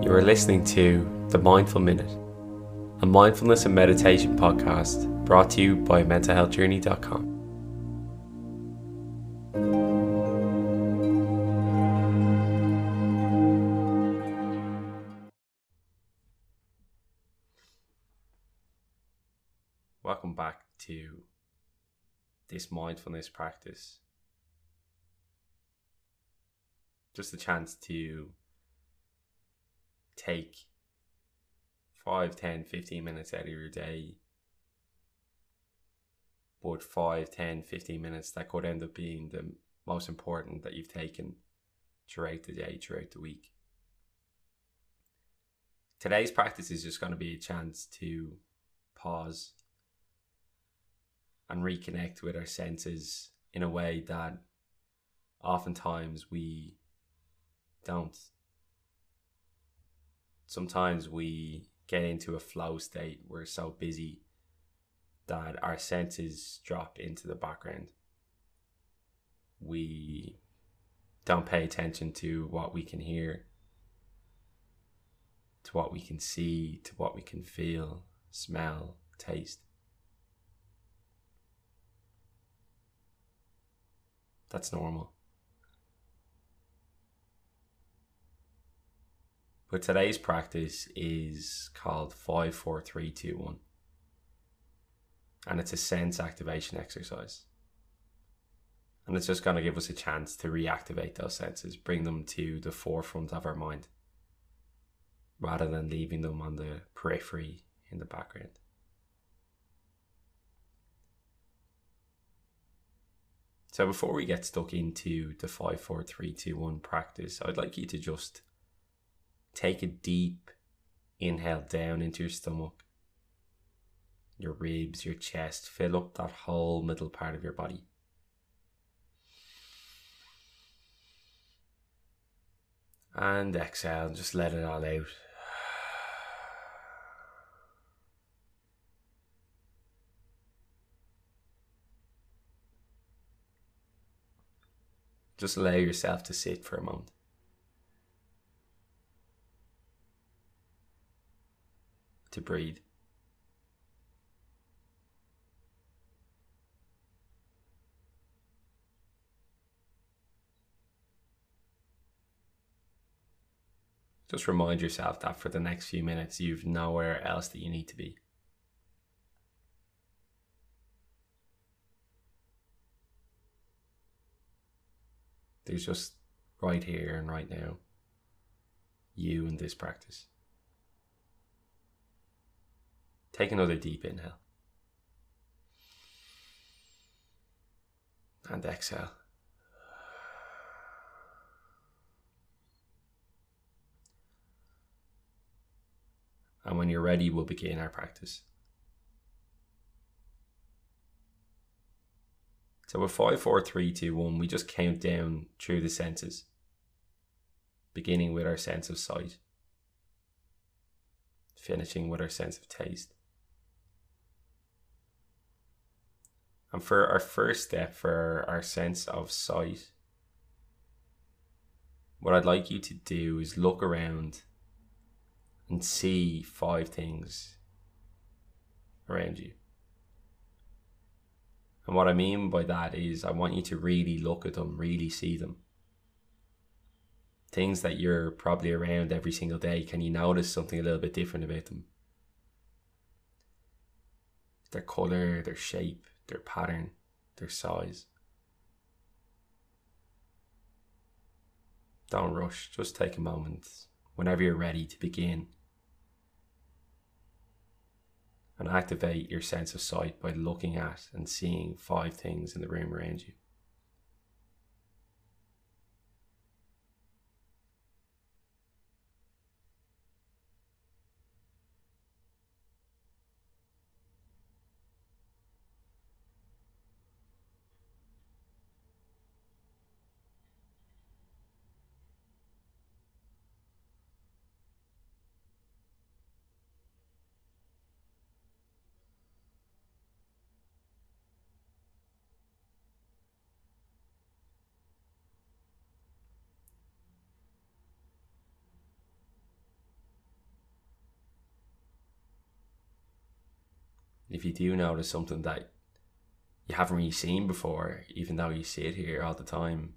You are listening to The Mindful Minute, a mindfulness and meditation podcast brought to you by mentalhealthjourney.com. Welcome back to this mindfulness practice. Just a chance to take 5, 10, 15 minutes out of your day. But 5, 10, 15 minutes that could end up being the most important that you've taken throughout the day, throughout the week. Today's practice is just going to be a chance to pause and reconnect with our senses in a way that oftentimes we don't sometimes we get into a flow state. We're so busy that our senses drop into the background. We don't pay attention to what we can hear, to what we can see, to what we can feel, smell, taste. That's normal. But today's practice is called 54321. And it's a sense activation exercise. And it's just going to give us a chance to reactivate those senses, bring them to the forefront of our mind, rather than leaving them on the periphery in the background. So before we get stuck into the 54321 practice, I'd like you to just Take a deep inhale down into your stomach, your ribs, your chest. Fill up that whole middle part of your body. And exhale, just let it all out. Just allow yourself to sit for a moment. To breathe. Just remind yourself that for the next few minutes, you've nowhere else that you need to be. There's just right here and right now, you and this practice. Take another deep inhale. And exhale. And when you're ready, we'll begin our practice. So with five, four, three, two, one, we just count down through the senses, beginning with our sense of sight, finishing with our sense of taste. And for our first step, for our sense of sight, what I'd like you to do is look around and see five things around you. And what I mean by that is, I want you to really look at them, really see them. Things that you're probably around every single day, can you notice something a little bit different about them? Their color, their shape, their pattern, their size. Don't rush, just take a moment whenever you're ready to begin and activate your sense of sight by looking at and seeing five things in the room around you. If you do notice something that you haven't really seen before, even though you see it here all the time,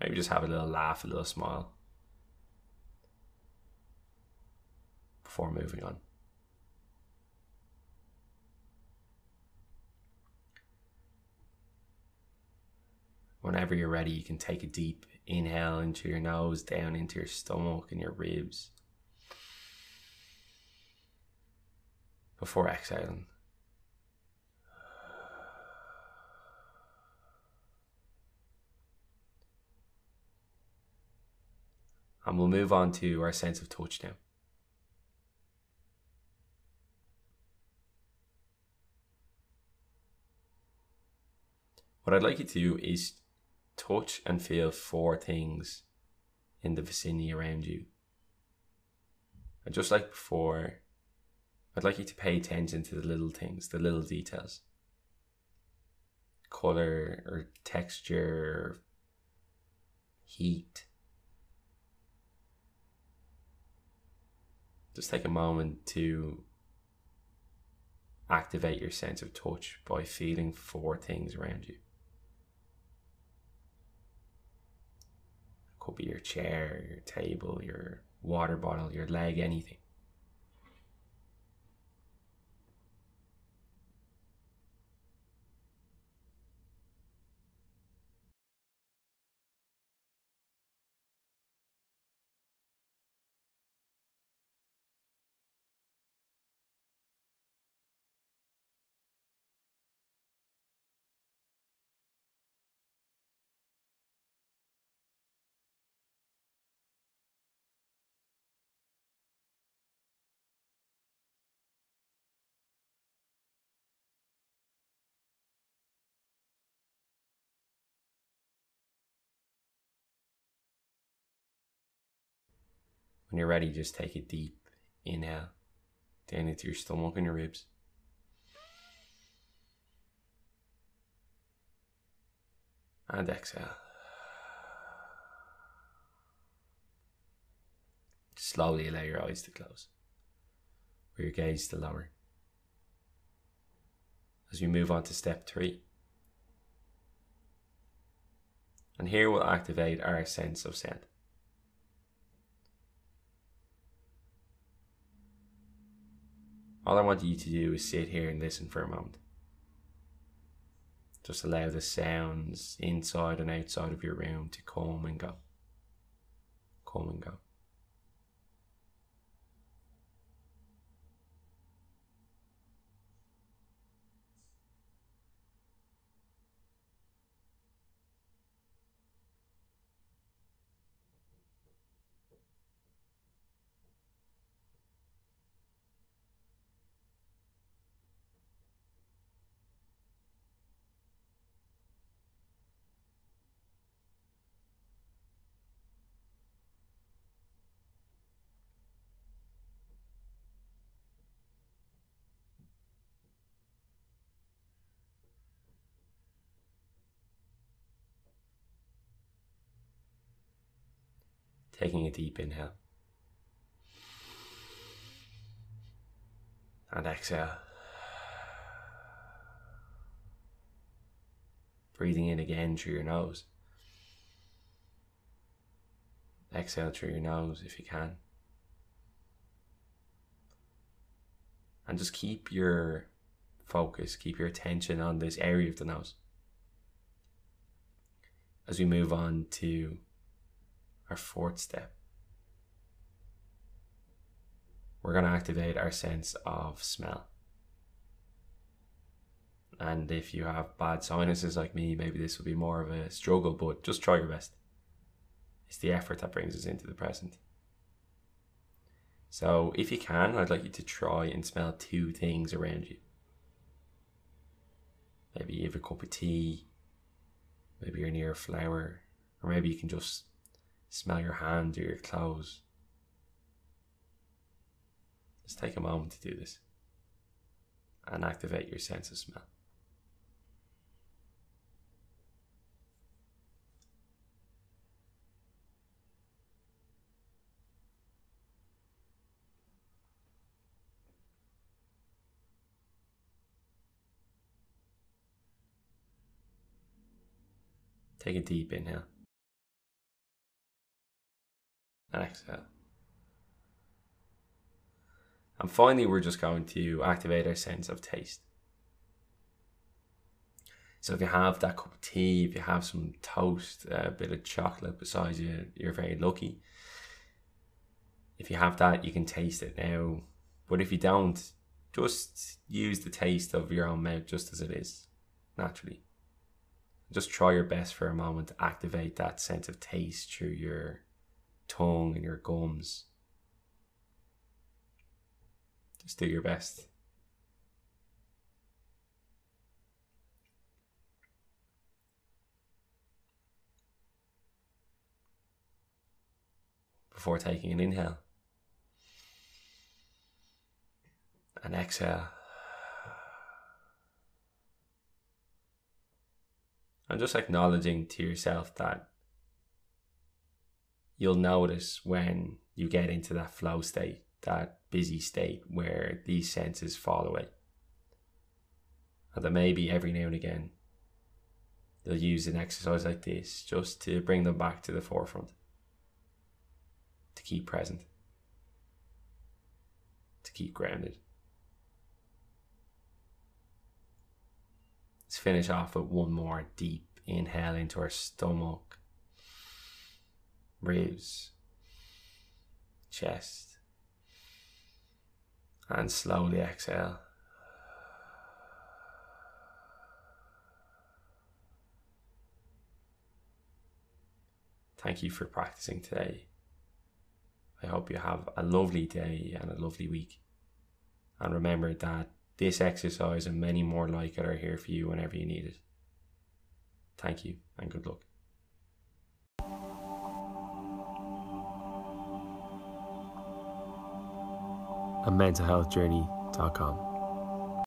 maybe just have a little laugh, a little smile before moving on. Whenever you're ready, you can take a deep inhale into your nose, down into your stomach and your ribs. Before exhaling. And we'll move on to our sense of touch now. What I'd like you to do is touch and feel four things in the vicinity around you. And just like before, I'd like you to pay attention to the little things, the little details. Color or texture, heat, just take a moment to activate your sense of touch by feeling four things around you. It could be your chair, your table, your water bottle, your leg, anything. When you're ready, just take a deep inhale down into your stomach and your ribs. And exhale. Slowly allow your eyes to close, or your gaze to lower. As we move on to step three. And here we'll activate our sense of scent. All I want you to do is sit here and listen for a moment. Just allow the sounds inside and outside of your room to come and go. Come and go. Taking a deep inhale. And exhale. Breathing in again through your nose. Exhale through your nose if you can. And just keep your focus, keep your attention on this area of the nose. As we move on to our fourth step. We're going to activate our sense of smell. And if you have bad sinuses like me, maybe this will be more of a struggle, but just try your best. It's the effort that brings us into the present. So, if you can, I'd like you to try and smell two things around you. Maybe you have a cup of tea, maybe you're near a flower, or maybe you can just Smell your hand or your clothes. Just take a moment to do this and activate your sense of smell. Take a deep inhale. And exhale. And finally, we're just going to activate our sense of taste. So if you have that cup of tea, if you have some toast, a bit of chocolate beside you, you're very lucky. If you have that, you can taste it now. But if you don't, just use the taste of your own mouth just as it is, naturally. Just try your best for a moment to activate that sense of taste through your tongue and your gums. Just do your best. Before taking an inhale and exhale. And just acknowledging to yourself that you'll notice when you get into that flow state, that busy state where these senses fall away. And that maybe every now and again they'll use an exercise like this just to bring them back to the forefront, to keep present, to keep grounded. Let's finish off with one more deep inhale into our stomach, ribs, chest, and slowly exhale. Thank you for practicing today. I hope you have a lovely day and a lovely week. And remember that this exercise and many more like it are here for you whenever you need it. Thank you and good luck. A mentalhealthjourney.com